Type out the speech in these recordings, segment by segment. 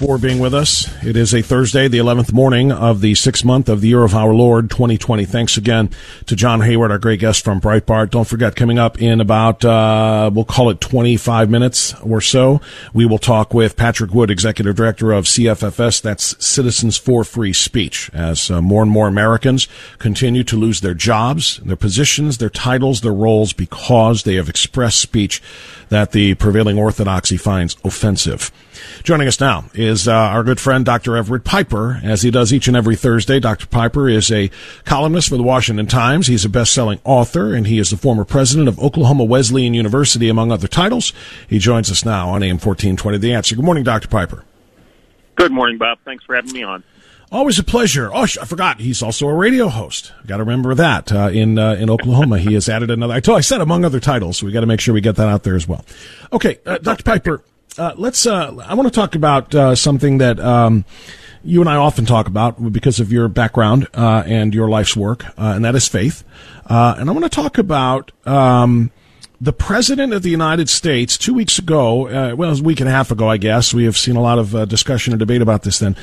for being with us. It is a Thursday, the 11th morning of the sixth month of the year of our Lord 2020. Thanks again to John Hayward, our great guest from Breitbart. Don't forget, coming up in about, uh, we'll call it 25 minutes or so, we will talk with Patrick Wood, Executive Director of CFFS. That's Citizens for Free Speech. As uh, more and more Americans continue to lose their jobs, their positions, their titles, their roles because they have expressed speech that the prevailing orthodoxy finds offensive. Joining us now is uh, our good friend Dr. Everett Piper, as he does each and every Thursday. Dr. Piper is a columnist for the Washington Times. He's a best-selling author, and he is the former president of Oklahoma Wesleyan University, among other titles. He joins us now on AM 1420 The Answer. Good morning, Dr. Piper. Good morning, Bob. Thanks for having me on. Always a pleasure. Oh, I forgot. He's also a radio host. Got to remember that. Uh, in uh, in Oklahoma, he has added another. I told. I said among other titles. So we got to make sure we get that out there as well. Okay, uh, Dr. Piper. Uh, let's. Uh, I want to talk about uh, something that um, you and I often talk about because of your background and your life's work, and that is faith. and I want to talk about. Um, the president of the United States two weeks ago, well, it was a week and a half ago, I guess. We have seen a lot of discussion and debate about this. Then,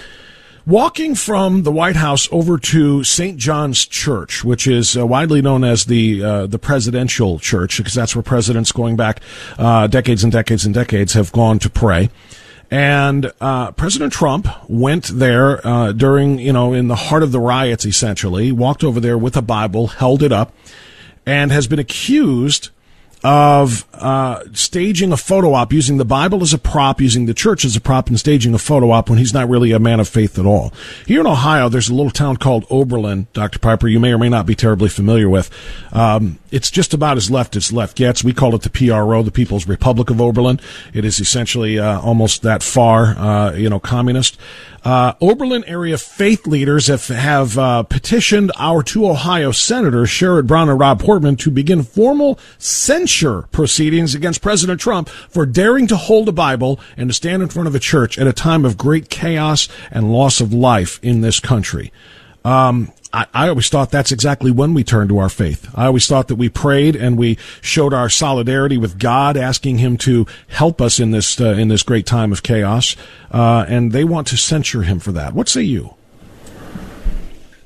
Walking from the White House over to St. John's Church, which is uh, widely known as the uh, the presidential church, because that's where presidents going back uh, decades and decades and decades have gone to pray. And uh, President Trump went there uh, during, you know, in the heart of the riots, essentially, walked over there with a Bible, held it up, and has been accused of uh, staging a photo op using the Bible as a prop, using the church as a prop, and staging a photo op when he's not really a man of faith at all. Here in Ohio, there's a little town called Oberlin, Dr. Piper, you may or may not be terribly familiar with. Um, it's just about as left as left gets. We call it the PRO, the People's Republic of Oberlin. It is essentially uh, almost that far, uh, you know, communist. Uh, Oberlin area faith leaders have, have uh, petitioned our two Ohio senators, Sherrod Brown and Rob Portman, to begin formal censure proceedings against President Trump for daring to hold a Bible and to stand in front of a church at a time of great chaos and loss of life in this country. Um, I, I, always thought that's exactly when we turned to our faith. I always thought that we prayed and we showed our solidarity with God, asking Him to help us in this uh, in this great time of chaos. Uh, and they want to censure Him for that. What say you?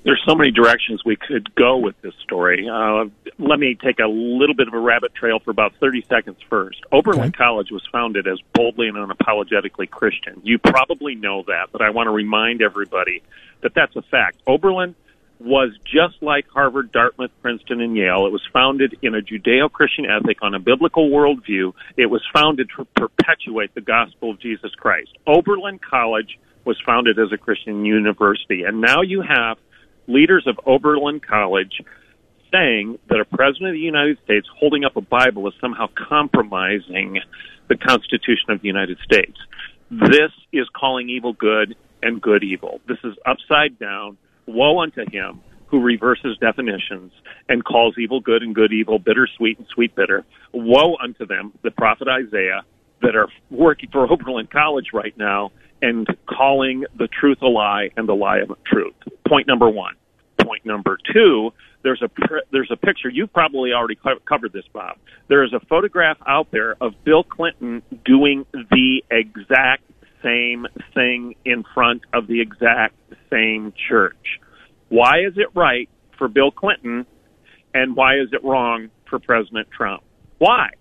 There's so many directions we could go with this story. Uh, let me take a little bit of a rabbit trail for about 30 seconds first. Oberlin okay. College was founded as boldly and unapologetically Christian. You probably know that, but I want to remind everybody that that's a fact. Oberlin was just like Harvard, Dartmouth, Princeton, and Yale. It was founded in a Judeo Christian ethic on a biblical worldview. It was founded to perpetuate the gospel of Jesus Christ. Oberlin College was founded as a Christian university. And now you have leaders of Oberlin College saying that a president of the United States holding up a Bible is somehow compromising the Constitution of the United States. This is calling evil good and good evil. This is upside down. Woe unto him who reverses definitions and calls evil good and good evil, bitter sweet and sweet bitter. Woe unto them, the prophet Isaiah, that are working for Oberlin College right now and calling the truth a lie and the lie a truth. Point number one. Point number two, there's a there's a picture. You've probably already covered this, Bob. There is a photograph out there of Bill Clinton doing the exact same thing in front of the exact same church. Why is it right for Bill Clinton, and why is it wrong for President Trump? Why?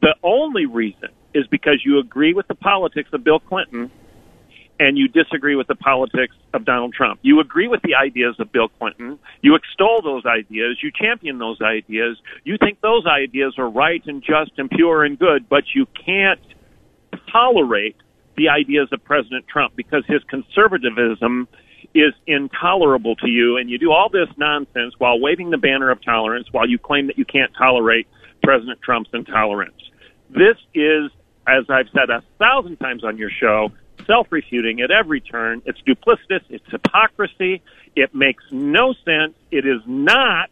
The only reason is because you agree with the politics of Bill Clinton and you disagree with the politics of Donald Trump. You agree with the ideas of Bill Clinton. You extol those ideas. You champion those ideas. You think those ideas are right and just and pure and good, but you can't tolerate the ideas of President Trump because his conservatism is intolerable to you. And you do all this nonsense while waving the banner of tolerance while you claim that you can't tolerate President Trump's intolerance. This is, as I've said a thousand times on your show, self refuting at every turn. It's duplicitous, it's hypocrisy, it makes no sense. It is not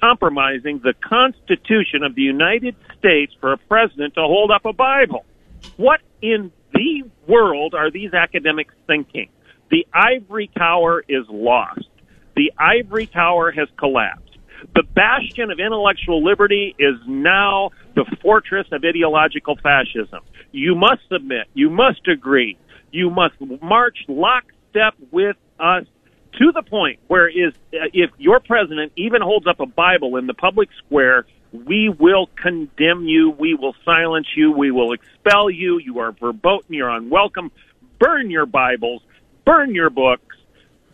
compromising the Constitution of the United States for a president to hold up a Bible. What in the world are these academics thinking? The ivory tower is lost. The ivory tower has collapsed. The bastion of intellectual liberty is now the fortress of ideological fascism. You must submit. You must agree you must march lockstep with us to the point where is uh, if your president even holds up a Bible in the public square, we will condemn you, we will silence you, we will expel you. You are verboten, you're unwelcome. Burn your Bibles, burn your books,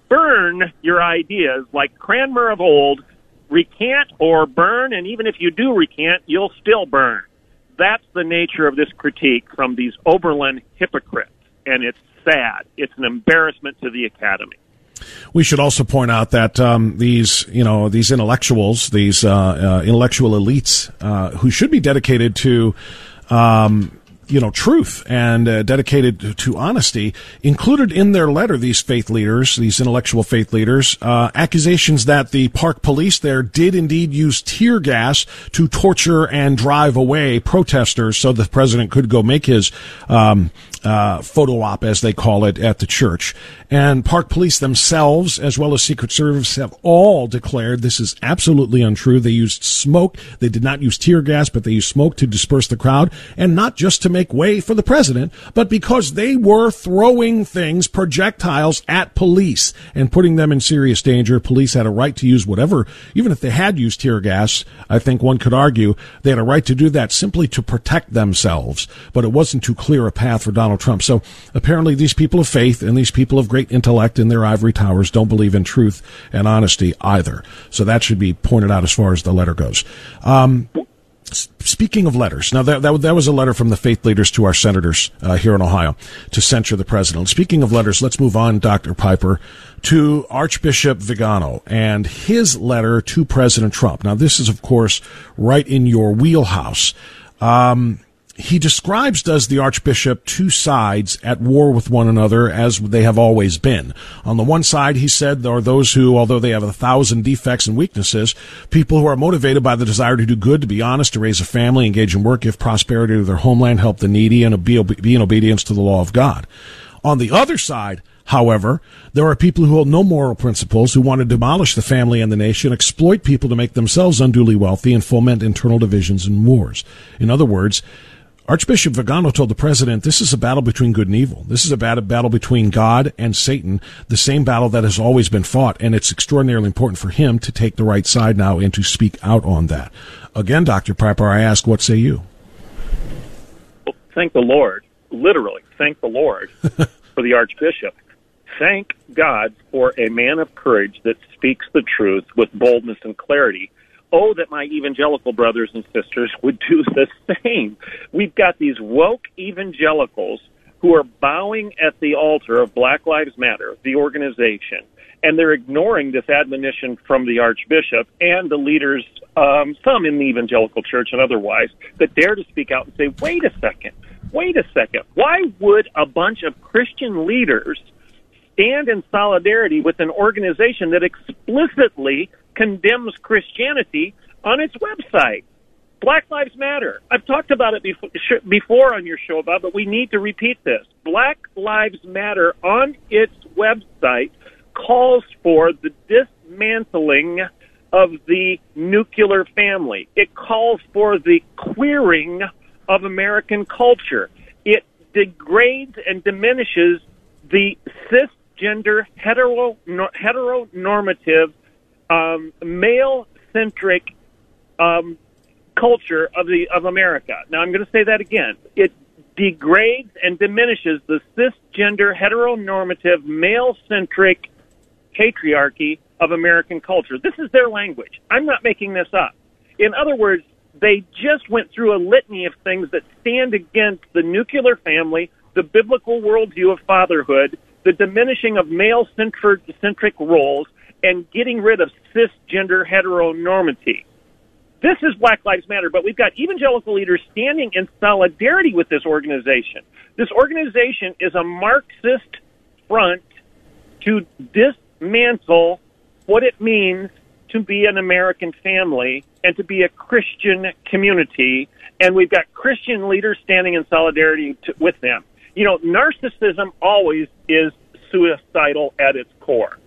burn your ideas like Cranmer of old. Recant or burn, and even if you do recant, you'll still burn. That's the nature of this critique from these Oberlin hypocrites and it's sad. It's an embarrassment to the academy. We should also point out that um, these, you know, these intellectuals, these uh, uh, intellectual elites, uh, who should be dedicated to um, you know, truth and uh, dedicated to honesty, included in their letter, these faith leaders, these intellectual faith leaders, uh, accusations that the park police there did indeed use tear gas to torture and drive away protesters so the president could go make his um, uh, photo op, as they call it, at the church. And park police themselves, as well as Secret Service, have all declared this is absolutely untrue. They used smoke. They did not use tear gas, but they used smoke to disperse the crowd, and not just to make way for the president, but because they were throwing things, projectiles at police and putting them in serious danger. Police had a right to use whatever, even if they had used tear gas. I think one could argue they had a right to do that simply to protect themselves, but it wasn't to clear a path for Donald Trump. So apparently, these people of faith and these people of great great intellect in their ivory towers don't believe in truth and honesty either. So that should be pointed out as far as the letter goes. Um, Speaking of letters, now that, that, that was a letter from the faith leaders to our senators uh, here in Ohio to censure the president. Speaking of letters, let's move on, Dr. Piper, to Archbishop Vigano and his letter to President Trump. Now, this is, of course, right in your wheelhouse. Um, he describes, does the Archbishop, two sides at war with one another as they have always been. On the one side, he said, there are those who, although they have a thousand defects and weaknesses, people who are motivated by the desire to do good, to be honest, to raise a family, engage in work, give prosperity to their homeland, help the needy, and be, be in obedience to the law of God. On the other side, However, there are people who hold no moral principles, who want to demolish the family and the nation, exploit people to make themselves unduly wealthy, and foment internal divisions and wars. In other words, Archbishop Vigano told the president, this is a battle between good and evil. This is a battle between God and Satan, the same battle that has always been fought. And it's extraordinarily important for him to take the right side now and to speak out on that. Again, Dr. Piper, I ask, what say you? Well, thank the Lord, literally, thank the Lord for the Archbishop. Thank God for a man of courage that speaks the truth with boldness and clarity oh, that my evangelical brothers and sisters would do the same. We've got these woke evangelicals who are bowing at the altar of Black Lives Matter, the organization, and they're ignoring this admonition from the Archbishop and the leaders, um, some in the evangelical church and otherwise, that dare to speak out and say, wait a second, wait a second, why would a bunch of Christian leaders stand in solidarity with an organization that explicitly condemns Christianity on its website. Black Lives Matter. I've talked about it before on your show, Bob, but we need to repeat this. Black Lives Matter on its website calls for the dismantling of the nuclear family. It calls for the queering of American culture. It degrades and diminishes the cisgender hetero heteronormative um, male centric um, culture of the of America. Now I'm going to say that again. It degrades and diminishes the cisgender heteronormative male centric patriarchy of American culture. This is their language. I'm not making this up. In other words, they just went through a litany of things that stand against the nuclear family, the biblical worldview of fatherhood, the diminishing of male centric roles, and getting rid of cisgender heteronormity. This is Black Lives Matter, but we've got evangelical leaders standing in solidarity with this organization. This organization is a Marxist front to dismantle what it means to be an American family and to be a Christian community. And we've got Christian leaders standing in solidarity to, with them. You know, narcissism always is suicidal at its core.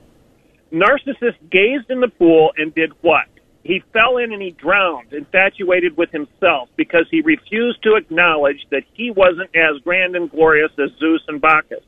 Narcissist gazed in the pool and did what? He fell in and he drowned, infatuated with himself, because he refused to acknowledge that he wasn't as grand and glorious as Zeus and Bacchus.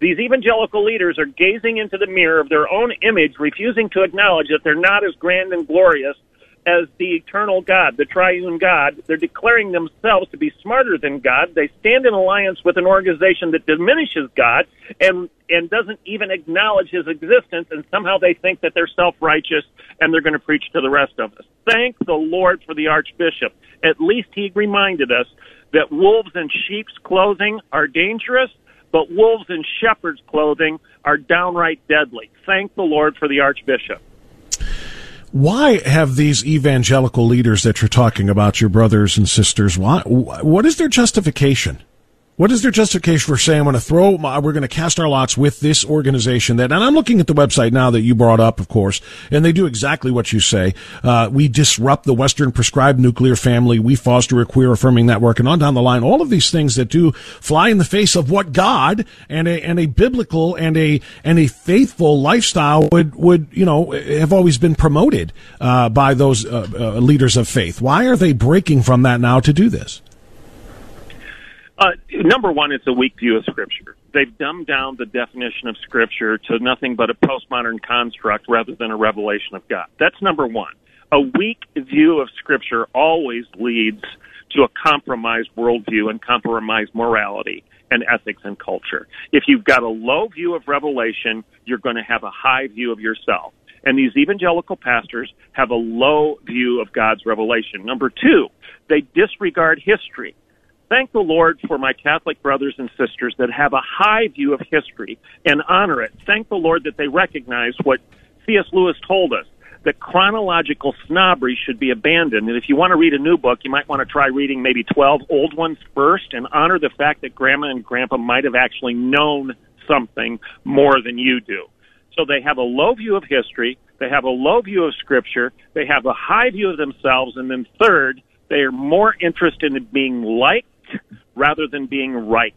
These evangelical leaders are gazing into the mirror of their own image, refusing to acknowledge that they're not as grand and glorious as the eternal God, the triune God. They're declaring themselves to be smarter than God. They stand in alliance with an organization that diminishes God and and doesn't even acknowledge his existence and somehow they think that they're self-righteous and they're going to preach to the rest of us. Thank the Lord for the archbishop. At least he reminded us that wolves in sheep's clothing are dangerous but wolves in shepherd's clothing are downright deadly. Thank the Lord for the Archbishop. Why have these evangelical leaders that you're talking about, your brothers and sisters, why, what is their justification? What is their justification for saying, I'm going to throw, my, we're going to cast our lots with this organization that, and I'm looking at the website now that you brought up, of course, and they do exactly what you say. Uh, we disrupt the Western prescribed nuclear family. We foster a queer affirming network and on down the line. All of these things that do fly in the face of what God and a, and a biblical and a, and a faithful lifestyle would, would, you know, have always been promoted, uh, by those, uh, uh leaders of faith. Why are they breaking from that now to do this? Uh, number one, it's a weak view of Scripture. They've dumbed down the definition of Scripture to nothing but a postmodern construct rather than a revelation of God. That's number one. A weak view of Scripture always leads to a compromised worldview and compromised morality and ethics and culture. If you've got a low view of revelation, you're going to have a high view of yourself. And these evangelical pastors have a low view of God's revelation. Number two, they disregard history thank the Lord for my Catholic brothers and sisters that have a high view of history and honor it. Thank the Lord that they recognize what C.S. Lewis told us that chronological snobbery should be abandoned. And if you want to read a new book, you might want to try reading maybe 12 old ones first and honor the fact that grandma and grandpa might have actually known something more than you do. So they have a low view of history, they have a low view of scripture, they have a high view of themselves, and then third, they are more interested in being liked rather than being right.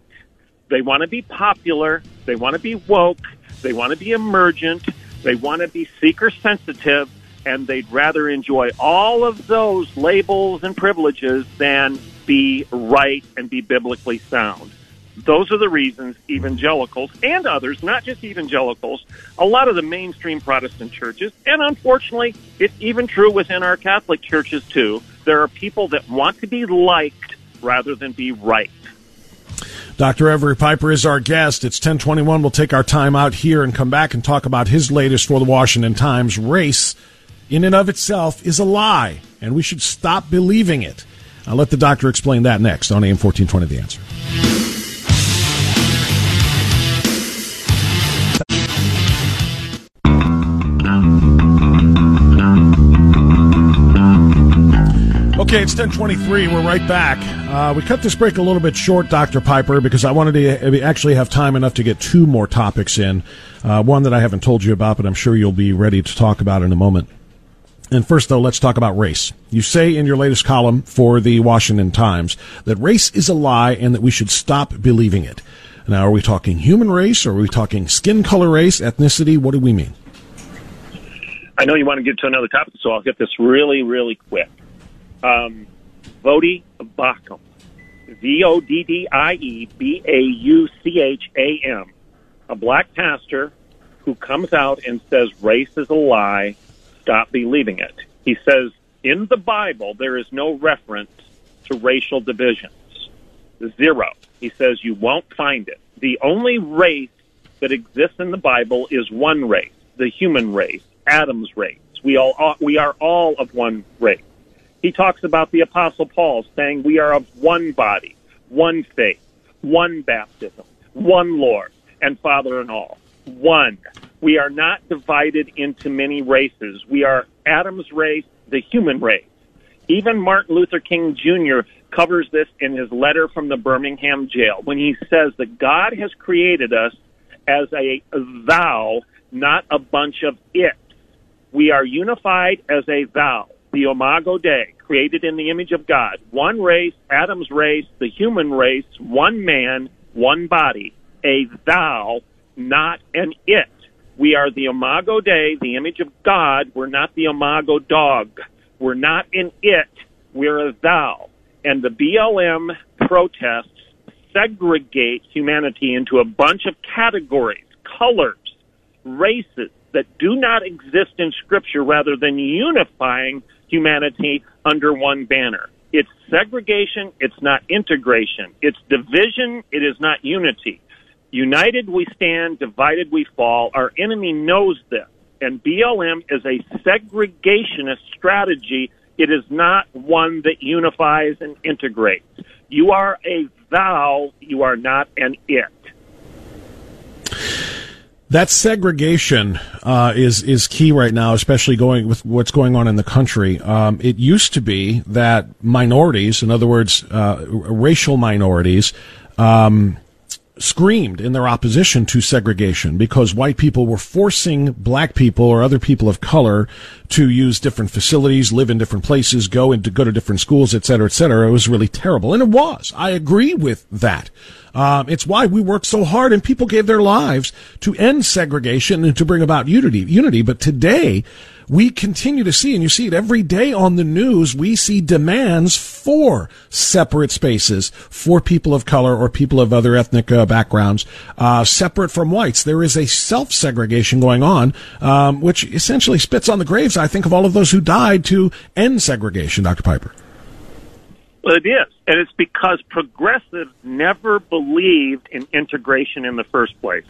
They want to be popular. They want to be woke. They want to be emergent. They want to be seeker sensitive. And they'd rather enjoy all of those labels and privileges than be right and be biblically sound. Those are the reasons evangelicals and others, not just evangelicals, a lot of the mainstream Protestant churches, and unfortunately, it's even true within our Catholic churches too. There are people that want to be liked rather than be right. Dr. Everett Piper is our guest. It's 1021. We'll take our time out here and come back and talk about his latest for the Washington Times. Race, in and of itself, is a lie, and we should stop believing it. I'll let the doctor explain that next on AM 1420 The Answer. Okay, it's 1023. We're right back. Uh, we cut this break a little bit short, Dr. Piper, because I wanted to actually have time enough to get two more topics in. Uh, one that I haven't told you about, but I'm sure you'll be ready to talk about in a moment. And first, though, let's talk about race. You say in your latest column for the Washington Times that race is a lie and that we should stop believing it. Now, are we talking human race? Or are we talking skin color race, ethnicity? What do we mean? Uh, I know you want to get to another topic, so I'll get this really, really quick. Um, Voddie Baucham, V O D D I E B A U C H A M, a black pastor who comes out and says race is a lie. Stop believing it. He says in the Bible there is no reference to racial divisions. Zero. He says you won't find it. The only race that exists in the Bible is one race, the human race, Adam's race. We all we are all of one race. He talks about the apostle Paul saying we are of one body, one faith, one baptism, one Lord and Father in all. One. We are not divided into many races. We are Adam's race, the human race. Even Martin Luther King Jr. covers this in his letter from the Birmingham jail when he says that God has created us as a thou, not a bunch of it. We are unified as a thou, the Imago Dei, created in the image of God. One race, Adam's race, the human race, one man, one body. A thou, not an it. We are the Imago Dei, the image of God. We're not the Imago dog. We're not an it. We're a thou. And the BLM protests segregate humanity into a bunch of categories, colors, races that do not exist in Scripture rather than unifying humanity under one banner. It's segregation, it's not integration. It's division, it is not unity. United we stand, divided we fall. Our enemy knows this. And BLM is a segregationist strategy. It is not one that unifies and integrates. You are a thou, you are not an it. That segregation uh, is is key right now, especially going with what's going on in the country. Um, it used to be that minorities, in other words, uh, racial minorities, um, screamed in their opposition to segregation because white people were forcing black people or other people of color to use different facilities, live in different places, go and go to different schools, et cetera, et cetera. It was really terrible. And it was. I agree with that. Um, it's why we worked so hard and people gave their lives to end segregation and to bring about unity, unity. But today, we continue to see, and you see it every day on the news, we see demands for separate spaces for people of color or people of other ethnic uh, backgrounds, uh, separate from whites. There is a self-segregation going on, um, which essentially spits on the graves, I think, of all of those who died to end segregation, Dr. Piper. Well, it is. And it's because progressives never believed in integration in the first place.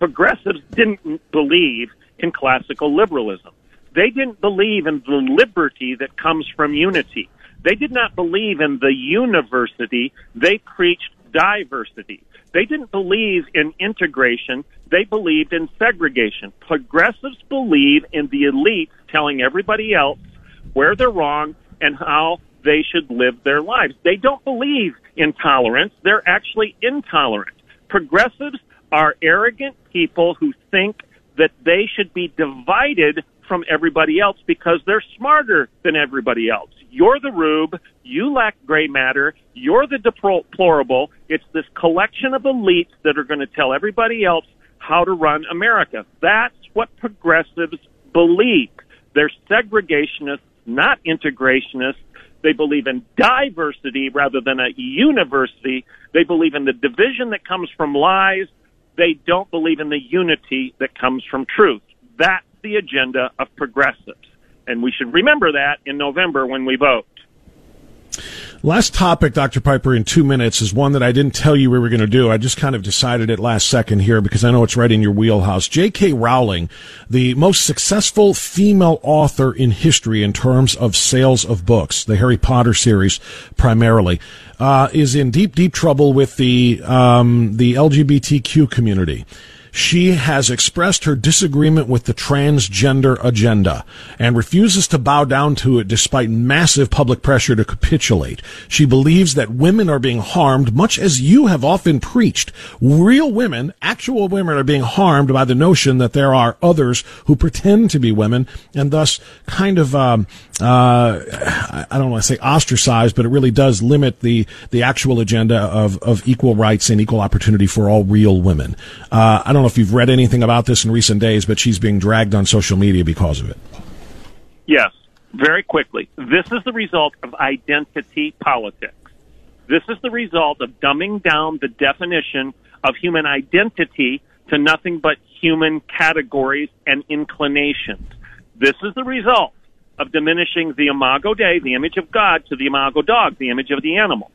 Progressives didn't believe in classical liberalism. They didn't believe in the liberty that comes from unity. They did not believe in the university. They preached diversity. They didn't believe in integration. They believed in segregation. Progressives believe in the elites telling everybody else where they're wrong and how they should live their lives. They don't believe in tolerance. They're actually intolerant. Progressives are arrogant people who think that they should be divided from everybody else because they're smarter than everybody else. You're the rube. You lack gray matter. You're the deplorable. It's this collection of elites that are going to tell everybody else how to run America. That's what progressives believe. They're segregationists, not integrationists. They believe in diversity rather than a university. They believe in the division that comes from lies. They don't believe in the unity that comes from truth. That's the agenda of progressives. And we should remember that in November when we vote. Last topic, Dr. Piper, in two minutes is one that I didn't tell you we were going to do. I just kind of decided it last second here because I know it's right in your wheelhouse. J.K. Rowling, the most successful female author in history in terms of sales of books, the Harry Potter series primarily, uh, is in deep, deep trouble with the um, the LGBTQ community she has expressed her disagreement with the transgender agenda and refuses to bow down to it despite massive public pressure to capitulate. She believes that women are being harmed, much as you have often preached. Real women, actual women, are being harmed by the notion that there are others who pretend to be women and thus kind of, um, uh, I don't want to say ostracized, but it really does limit the, the actual agenda of, of equal rights and equal opportunity for all real women. Uh, I don't know if you've read anything about this in recent days, but she's being dragged on social media because of it. Yes, very quickly. This is the result of identity politics. This is the result of dumbing down the definition of human identity to nothing but human categories and inclinations. This is the result of diminishing the imago Dei, the image of God, to the imago dog, the image of the animal.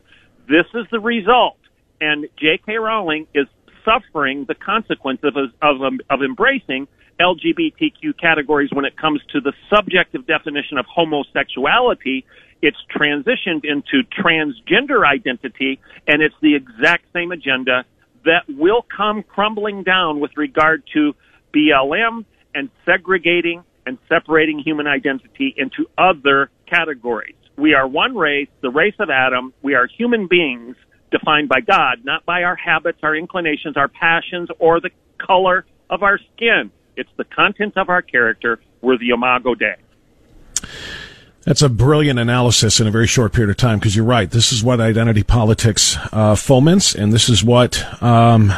This is the result. And J.K. Rowling is suffering the consequences of, of, um, of embracing LGBTQ categories when it comes to the subjective definition of homosexuality. It's transitioned into transgender identity, and it's the exact same agenda that will come crumbling down with regard to BLM and segregating and separating human identity into other categories. We are one race, the race of Adam. We are human beings defined by God, not by our habits, our inclinations, our passions, or the color of our skin. It's the contents of our character. We're the imago Dei. That's a brilliant analysis in a very short period of time because you're right. This is what identity politics uh, foments, and this is what um,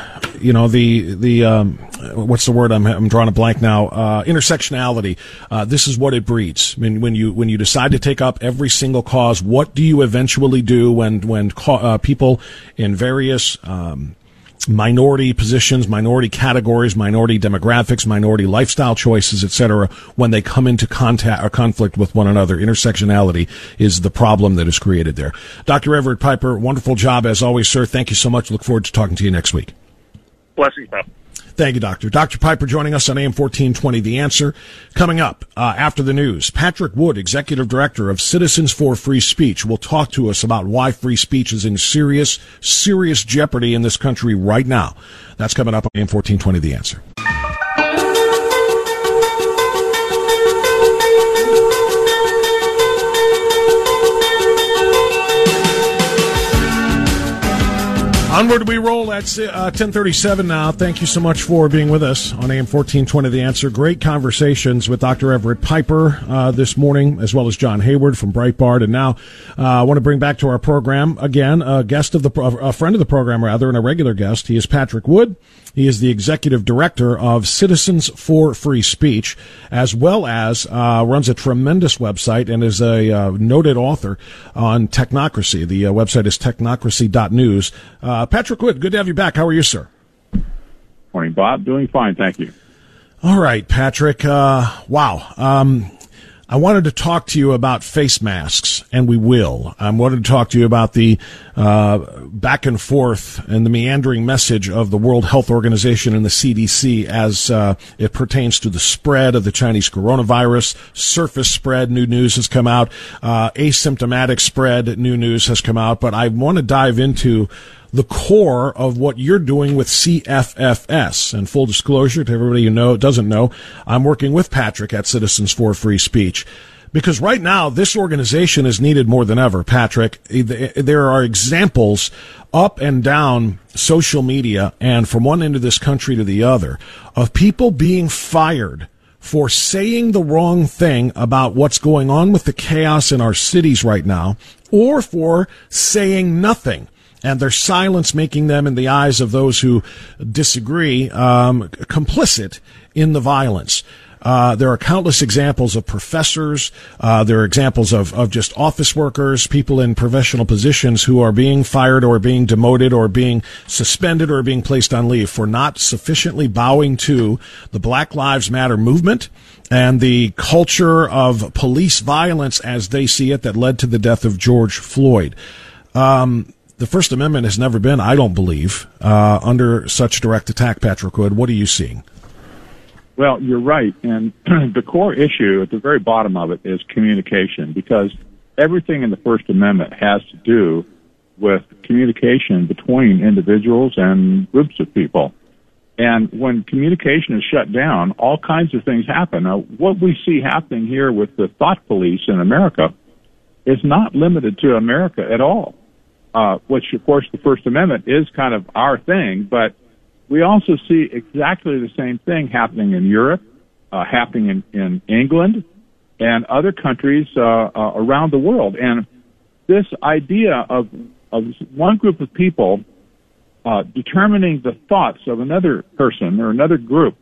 you know the the um, what's the word? I'm, I'm drawing a blank now. Uh, intersectionality. Uh, this is what it breeds. I mean, when you when you decide to take up every single cause, what do you eventually do when when uh, people in various um, minority positions, minority categories, minority demographics, minority lifestyle choices, etc. When they come into contact or conflict with one another, intersectionality is the problem that is created there. Dr. Everett Piper, wonderful job as always, sir. Thank you so much. Look forward to talking to you next week. Blessings, Bob. Thank you, Doctor. Dr. Piper joining us on AM 1420 The Answer. Coming up uh, after the news, Patrick Wood, Executive Director of Citizens for Free Speech, will talk to us about why free speech is in serious, serious jeopardy in this country right now. That's coming up on AM 1420 The Answer. Onward we roll. That's uh, 1037 now. Thank you so much for being with us on AM 1420 The Answer. Great conversations with Dr. Everett Piper uh, this morning, as well as John Hayward from Breitbart. And now uh, I want to bring back to our program, again, a guest of the, a friend of the program, rather, and a regular guest. He is Patrick Wood. He is the executive director of Citizens for Free Speech, as well as uh, runs a tremendous website and is a uh, noted author on technocracy. The uh, website is technocracy.news. Uh, Patrick Wood, good to have you back. How are you, sir? Morning, Bob. Doing fine, thank you. All right, Patrick. Uh, wow. Um, I wanted to talk to you about face masks, and we will. I wanted to talk to you about the uh, back and forth and the meandering message of the World Health Organization and the CDC as uh, it pertains to the spread of the Chinese coronavirus. Surface spread, new news has come out. Uh, asymptomatic spread, new news has come out. But I want to dive into the core of what you're doing with CFFS. And full disclosure to everybody who know doesn't know, I'm working with Patrick at Citizens for Free Speech. Because right now, this organization is needed more than ever, Patrick. Eh, eh, there are examples up and down social media and from one end of this country to the other of people being fired for saying the wrong thing about what's going on with the chaos in our cities right now or for saying nothing and their silence making them, in the eyes of those who disagree, um, complicit in the violence. Uh, there are countless examples of professors. Uh, there are examples of, of just office workers, people in professional positions who are being fired or being demoted or being suspended or being placed on leave for not sufficiently bowing to the Black Lives Matter movement and the culture of police violence as they see it that led to the death of George Floyd. Um, the First Amendment has never been, I don't believe, uh, under such direct attack, Patrick Wood. What are you seeing? Well, you're right. And the core issue at the very bottom of it is communication because everything in the First Amendment has to do with communication between individuals and groups of people. And when communication is shut down, all kinds of things happen. Now, what we see happening here with the thought police in America is not limited to America at all uh, which of course the First Amendment is kind of our thing, but we also see exactly the same thing happening in Europe, uh, happening in, in England, and other countries uh, uh, around the world. And this idea of of one group of people uh, determining the thoughts of another person or another group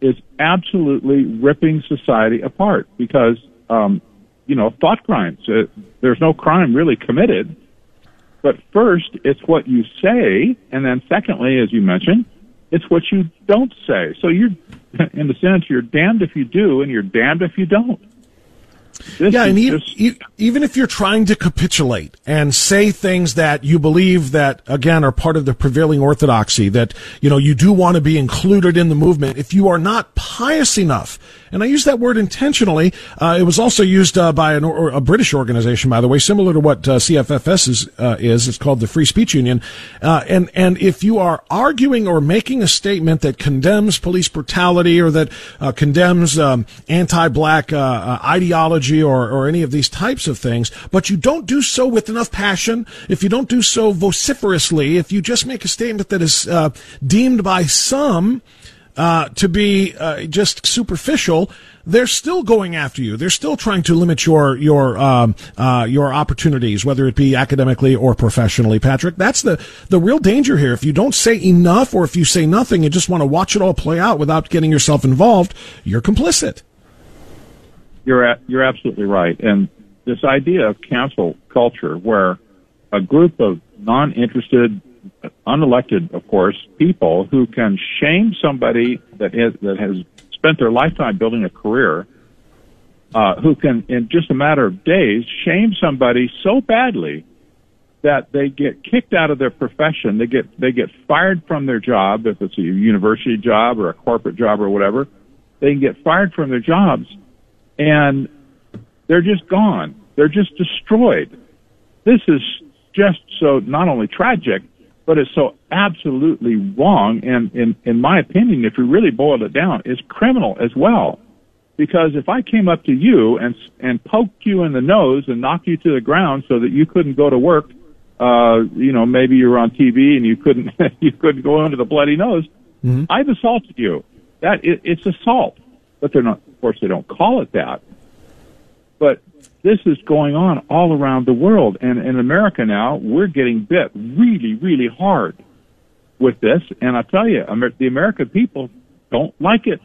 is absolutely ripping society apart because um, you know, thought crimes. Uh, there's no crime really committed. But first, it's what you say, and then secondly, as you mentioned, it's what you don't say. So you're, in the sense, you're damned if you do, and you're damned if you don't. This yeah, and even, just... even if you're trying to capitulate and say things that you believe that again are part of the prevailing orthodoxy, that you know you do want to be included in the movement, if you are not pious enough and I use that word intentionally. Uh, it was also used uh, by an, or, a British organization, by the way, similar to what uh, CFFS is, uh, is. It's called the Free Speech Union. Uh, and and if you are arguing or making a statement that condemns police brutality or that uh, condemns um, anti-black ideology or or any of these types of things, but you don't do so with enough passion, if you don't do so vociferously, if you just make a statement that is deemed by some uh, to be uh, just superficial, they're still going after you. They're still trying to limit your your um, uh, your opportunities, whether it be academically or professionally. Patrick, that's the the real danger here. If you don't say enough, or if you say nothing and just want to watch it all play out without getting yourself involved, you're complicit. You're at, you're absolutely right, and this idea of cancel culture, where a group of non-interested unelected, of course, people who can shame somebody that has, that has spent their lifetime building a career, uh, who can, in just a matter of days, shame somebody so badly that they get kicked out of their profession. They get they get fired from their job if it's a university job or a corporate job or whatever. They can get fired from their jobs, and they're just gone. They're just destroyed. This is just so not only tragic, but it's so absolutely wrong. And in, in my opinion, if you really boil it down, it's criminal as well. Because if I came up to you and, and poked you in the nose and knocked you to the ground so that you couldn't go to work, uh, you know, maybe you were on TV and you couldn't, you couldn't go under the bloody nose, mm-hmm. I've assaulted you. That, it, it's assault. But they're not, of course, they don't call it that. But this is going on all around the world. And in America now, we're getting bit really, really hard with this. And I tell you, the American people don't like it.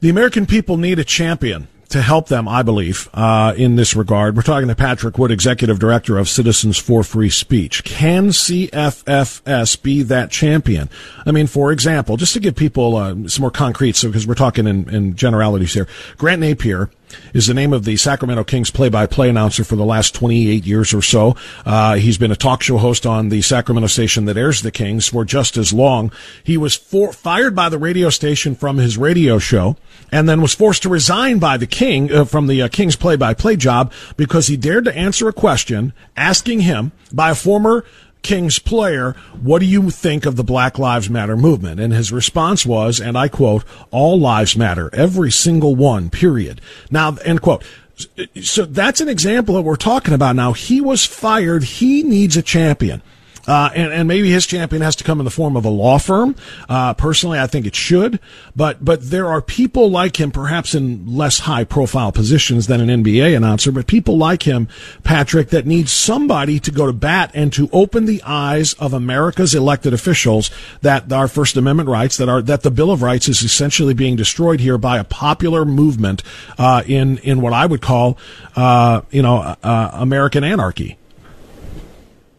The American people need a champion to help them, I believe, uh, in this regard. We're talking to Patrick Wood, Executive Director of Citizens for Free Speech. Can CFFS be that champion? I mean, for example, just to give people uh, some more concrete, so because we're talking in, in generalities here, Grant Napear is the name of the Sacramento Kings play-by-play announcer for the last 28 years or so. Uh, he's been a talk show host on the Sacramento station that airs the Kings for just as long. He was for, fired by the radio station from his radio show and then was forced to resign by the King uh, from the uh, Kings play-by-play job because he dared to answer a question asking him by a former Kings player, what do you think of the Black Lives Matter movement? And his response was, and I quote, all lives matter, every single one, period. Now, end quote. So that's an example that we're talking about now. He was fired. He needs a champion. Uh, and, and maybe his champion has to come in the form of a law firm. Uh, personally, I think it should. But, but there are people like him, perhaps in less high profile positions than an NBA announcer, but people like him, Patrick, that need somebody to go to bat and to open the eyes of America's elected officials that our First Amendment rights, that are, that the Bill of Rights is essentially being destroyed here by a popular movement, uh, in, in what I would call, uh, you know, uh, American anarchy.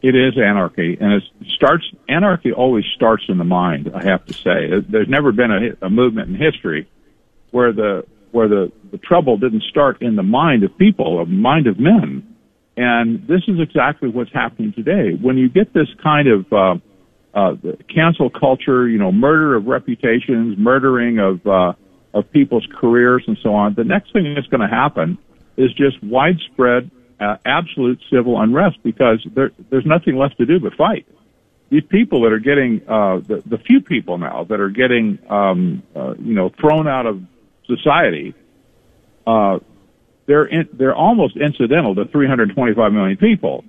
It is anarchy, and it starts. Anarchy always starts in the mind. I have to say, there's never been a, a movement in history where the where the the trouble didn't start in the mind of people, of mind of men, and this is exactly what's happening today. When you get this kind of uh, uh, cancel culture, you know, murder of reputations, murdering of uh, of people's careers, and so on, the next thing that's going to happen is just widespread uh, absolute civil unrest because there, there's nothing left to do but fight. These people that are getting uh, the, the few people now that are getting um, uh, you know thrown out of society, uh, they're in, they're almost incidental to 325 million people.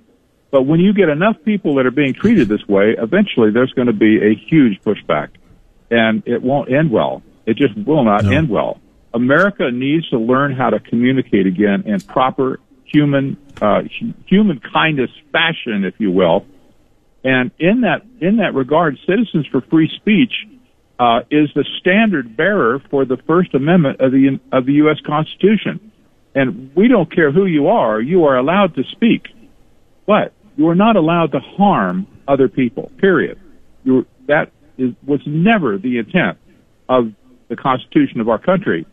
But when you get enough people that are being treated this way, eventually there's going to be a huge pushback, and it won't end well. It just will not no. end well. America needs to learn how to communicate again in proper human uh, human kindness fashion, if you will. And in that in that regard, Citizens for Free Speech uh, is the standard bearer for the First Amendment of the of the U.S. Constitution. And we don't care who you are, you are allowed to speak. But you are not allowed to harm other people, period. You're, that is, was never the intent of the Constitution of our country.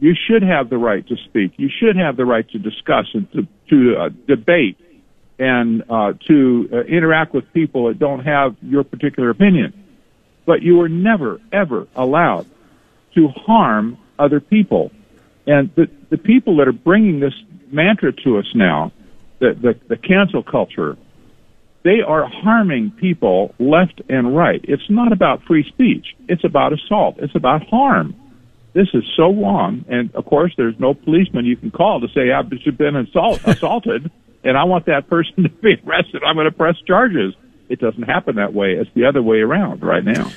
You should have the right to speak. You should have the right to discuss and to, to uh, debate and uh, to uh, interact with people that don't have your particular opinion. But you are never, ever allowed to harm other people. And the, the people that are bringing this mantra to us now, the, the, the cancel culture, they are harming people left and right. It's not about free speech. It's about assault. It's about harm. This is so wrong. And of course, there's no policeman you can call to say, I've been assault, assaulted and I want that person to be arrested. I'm going to press charges. It doesn't happen that way. It's the other way around right now.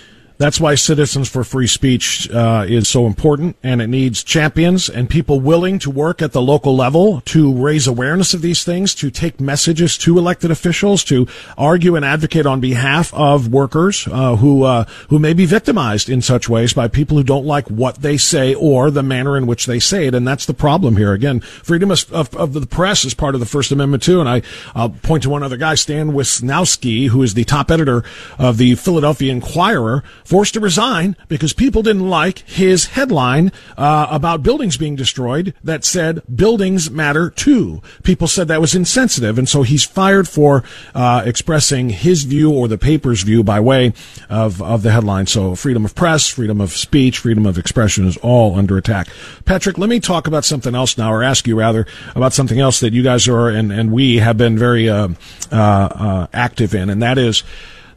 That's why Citizens for Free Speech uh, is so important, and it needs champions and people willing to work at the local level to raise awareness of these things, to take messages to elected officials, to argue and advocate on behalf of workers uh, who uh, who may be victimized in such ways by people who don't like what they say or the manner in which they say it. And that's the problem here. Again, freedom of, of, of the press is part of the First Amendment too. And I, I'll point to one other guy, Stan Wischnowski, who is the top editor of the Philadelphia Inquirer forced to resign because people didn't like his headline uh, about buildings being destroyed that said buildings matter too. People said that was insensitive, and so he's fired for uh, expressing his view or the paper's view by way of, of the headline. So freedom of press, freedom of speech, freedom of expression is all under attack. Patrick, let me talk about something else now, or ask you rather about something else that you guys are and, and we have been very uh, uh, uh active in, and that is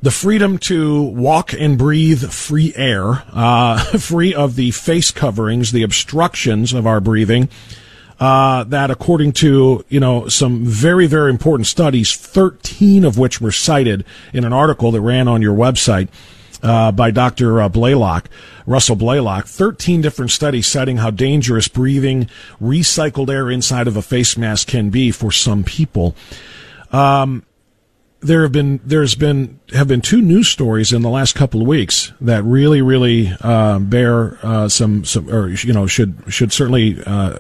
the freedom to walk and breathe free air, uh, free of the face coverings, the obstructions of our breathing. Uh, that according to you know some very very important studies, 13 of which were cited in an article that ran on your website. Uh, by Dr. Uh, Blaylock, Russell Blaylock, 13 different studies citing how dangerous breathing recycled air inside of a face mask can be for some people. Um, there have been there's been have been two news stories in the last couple of weeks that really really uh, bear uh, some some or you know should should certainly uh,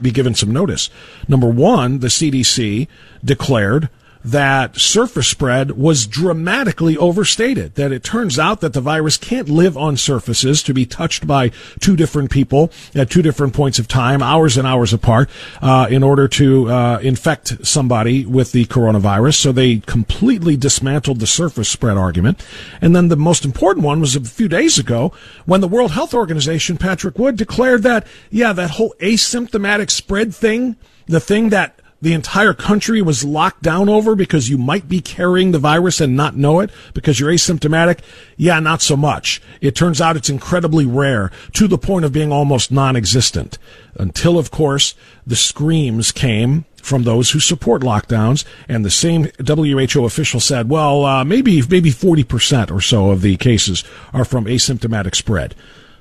be given some notice. Number one, the CDC declared that surface spread was dramatically overstated. That it turns out that the virus can't live on surfaces to be touched by two different people at two different points of time, hours and hours apart, uh, in order to uh, infect somebody with the coronavirus. So they completely dismantled the surface spread argument. And then the most important one was a few days ago when the World Health Organization, Patrick Wood, declared that, yeah, that whole asymptomatic spread thing, the thing that the entire country was locked down over because you might be carrying the virus and not know it because you're asymptomatic? Yeah, not so much. It turns out it's incredibly rare to the point of being almost non-existent. Until, of course, the screams came from those who support lockdowns, and the same WHO official said, well, uh, maybe, maybe 40% or so of the cases are from asymptomatic spread.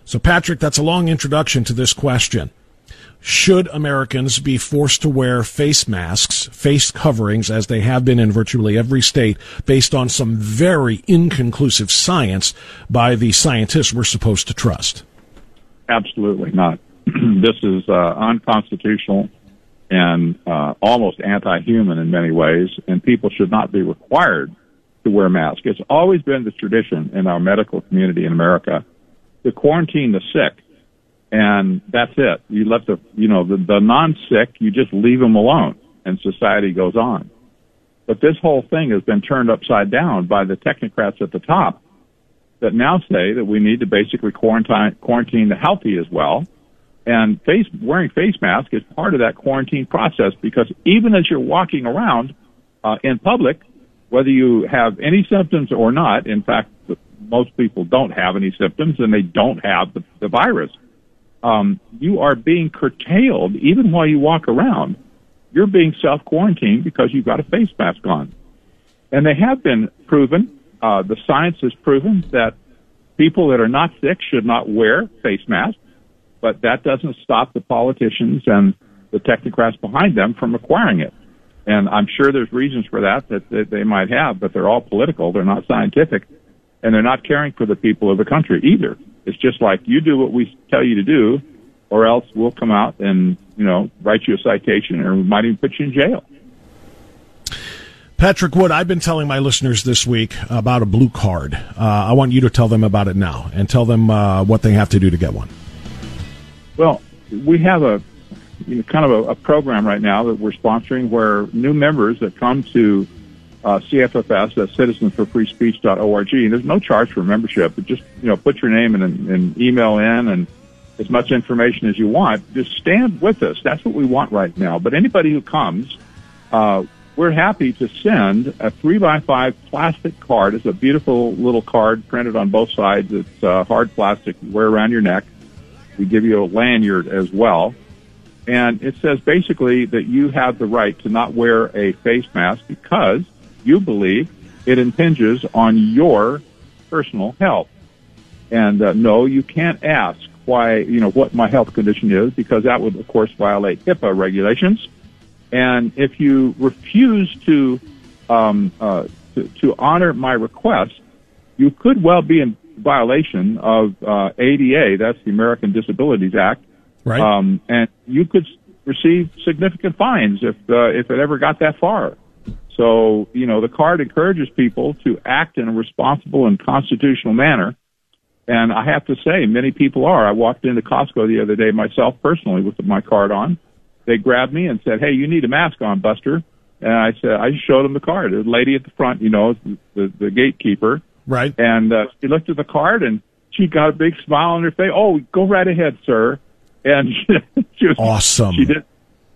So, Patrick, that's a long introduction to this question should Americans be forced to wear face masks, face coverings, as they have been in virtually every state, based on some very inconclusive science by the scientists we're supposed to trust? Absolutely not. this is uh, unconstitutional and uh, almost anti-human in many ways, and people should not be required to wear masks. It's always been the tradition in our medical community in America to quarantine the sick and that's it. You let the you know the, the non-sick, you just leave them alone, and society goes on. But this whole thing has been turned upside down by the technocrats at the top that now say that we need to basically quarantine quarantine the healthy as well. And face wearing face mask is part of that quarantine process because even as you're walking around uh, in public, whether you have any symptoms or not, in fact, most people don't have any symptoms and they don't have the, the virus um, you are being curtailed even while you walk around. You're being self quarantined because you've got a face mask on. And they have been proven, uh, the science has proven that people that are not sick should not wear face masks, but that doesn't stop the politicians and the technocrats behind them from requiring it. And I'm sure there's reasons for that that they might have, but they're all political. They're not scientific, and they're not caring for the people of the country either. It's just like you do what we tell you to do, or else we'll come out and you know write you a citation, or we might even put you in jail. Patrick Wood, I've been telling my listeners this week about a blue card. Uh, I want you to tell them about it now and tell them uh, what they have to do to get one. Well, we have a you know, kind of a, a, program right now that we're sponsoring where new members that come to uh, CFFS, that's citizensforfreespeech.org, and there's no charge for membership, but just, you know, put your name and, and email in and as much information as you want. Just stand with us. That's what we want right now. But anybody who comes, uh, we're happy to send a three by five plastic card. It's a beautiful little card printed on both sides. It's uh, hard plastic you wear around your neck. We give you a lanyard as well. And it says basically that you have the right to not wear a face mask because you believe it impinges on your personal health. And uh, no, you can't ask why, you know, what my health condition is because that would, of course, violate HIPAA regulations. And if you refuse to, um, uh, to, to honor my request, you could well be in violation of uh, ADA, that's the American Disabilities Act, right? Um, and you could receive significant fines if uh, if it ever got that far. So you know the card encourages people to act in a responsible and constitutional manner, and I have to say many people are. I walked into Costco the other day myself personally with my card on. They grabbed me and said, "Hey, you need a mask on, Buster." And I said, I just showed them the card. The lady at the front, you know, the, the gatekeeper Right. And uh, she looked at the card and she got a big smile on her face. Oh, go right ahead, sir. And she, she was awesome. She did.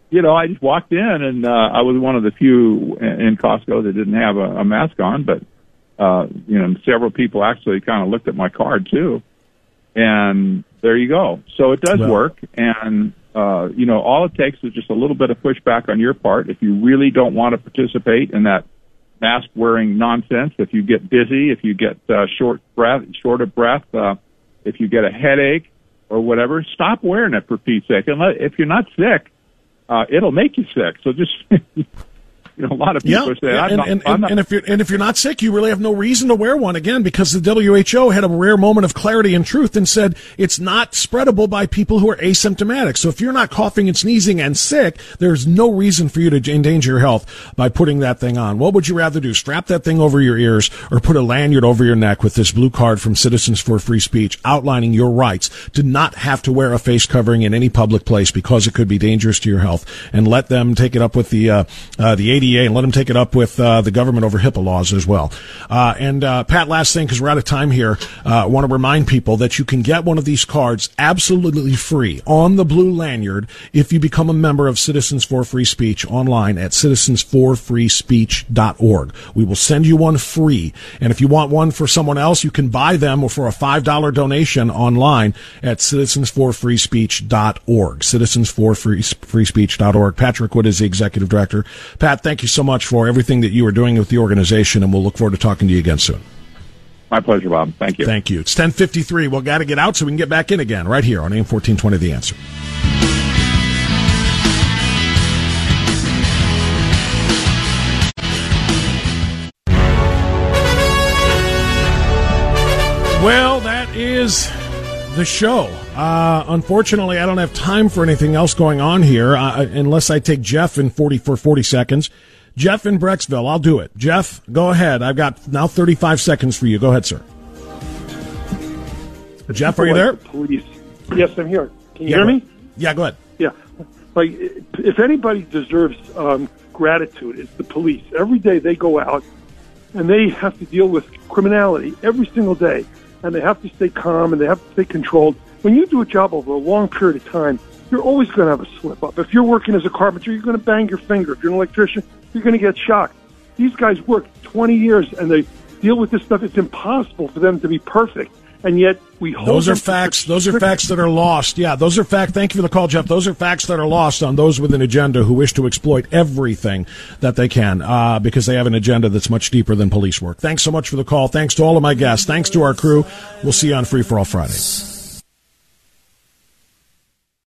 You know, I just walked in and uh, I was one of the few in Costco that didn't have a, a mask on, but uh, you know, several people actually kind of looked at my card too. And there you go. So it does work. And, uh, you know, all it takes is just a little bit of pushback on your part. If you really don't want to participate in that mask wearing nonsense. If you get busy, if you get uh, short breath, short of breath, uh, if you get a headache or whatever, stop wearing it for Pete's sake. And let, if you're not sick, uh, it'll make you sick. So just you know, a lot of people yeah, are saying, and, not, and, and, and, if you're and if you're not sick, you really have no reason to wear one again because the WHO had a rare moment of clarity and truth and said it's not spreadable by people who are asymptomatic. So if you're not coughing and sneezing and sick, there's no reason for you to endanger your health by putting that thing on. What would you rather do? Strap that thing over your ears or put a lanyard over your neck with this blue card from Citizens for Free Speech outlining your rights to not have to wear a face covering in any public place because it could be dangerous to your health, and let them take it up with the uh, uh, the AD and let them take it up with uh, the government over HIPAA laws as well. Uh, and uh, Pat, last thing because we're out of time here, I uh, want to remind people that you can get one of these cards absolutely free on the blue lanyard if you become a member of Citizens for Free Speech online at citizensforfreespeech.org. We will send you one free, and if you want one for someone else, you can buy them or for a five dollar donation online at citizensforfreespeech.org. Citizensforfreespeech.org. Patrick Wood is the executive director. Pat, thank you so much for everything that you are doing with the organization, and we'll look forward to talking to you again soon. My pleasure, Bob. Thank you. Thank you. It's 1053. We'll got to get out so we can get back in again right here on AM 1420 The Answer. Well, that is the show. Uh, unfortunately, I don't have time for anything else going on here uh, unless I take Jeff in 40 for 40 seconds. Jeff in Brecksville, I'll do it. Jeff, go ahead. I've got now 35 seconds for you. Go ahead, sir. Jeff, are you there? Police. Yes, I'm here. Can you yeah, hear me? Yeah, go ahead. Yeah. Like, if anybody deserves um, gratitude, it's the police. Every day they go out and they have to deal with criminality every single day and they have to stay calm and they have to stay controlled. When you do a job over a long period of time, you're always going to have a slip up. If you're working as a carpenter, you're going to bang your finger. If you're an electrician, you're going to get shocked. These guys work 20 years and they deal with this stuff. It's impossible for them to be perfect and yet we hold those are facts. Those are facts that are lost. Yeah those are fact thank you for the call jeff. Those are facts that are lost on those with an agenda who wish to exploit everything that they can uh, because they have an agenda that's much deeper than police work. Thanks so much for the call. Thanks to all of my guests. Thanks to our crew. We'll see you on free for all fridays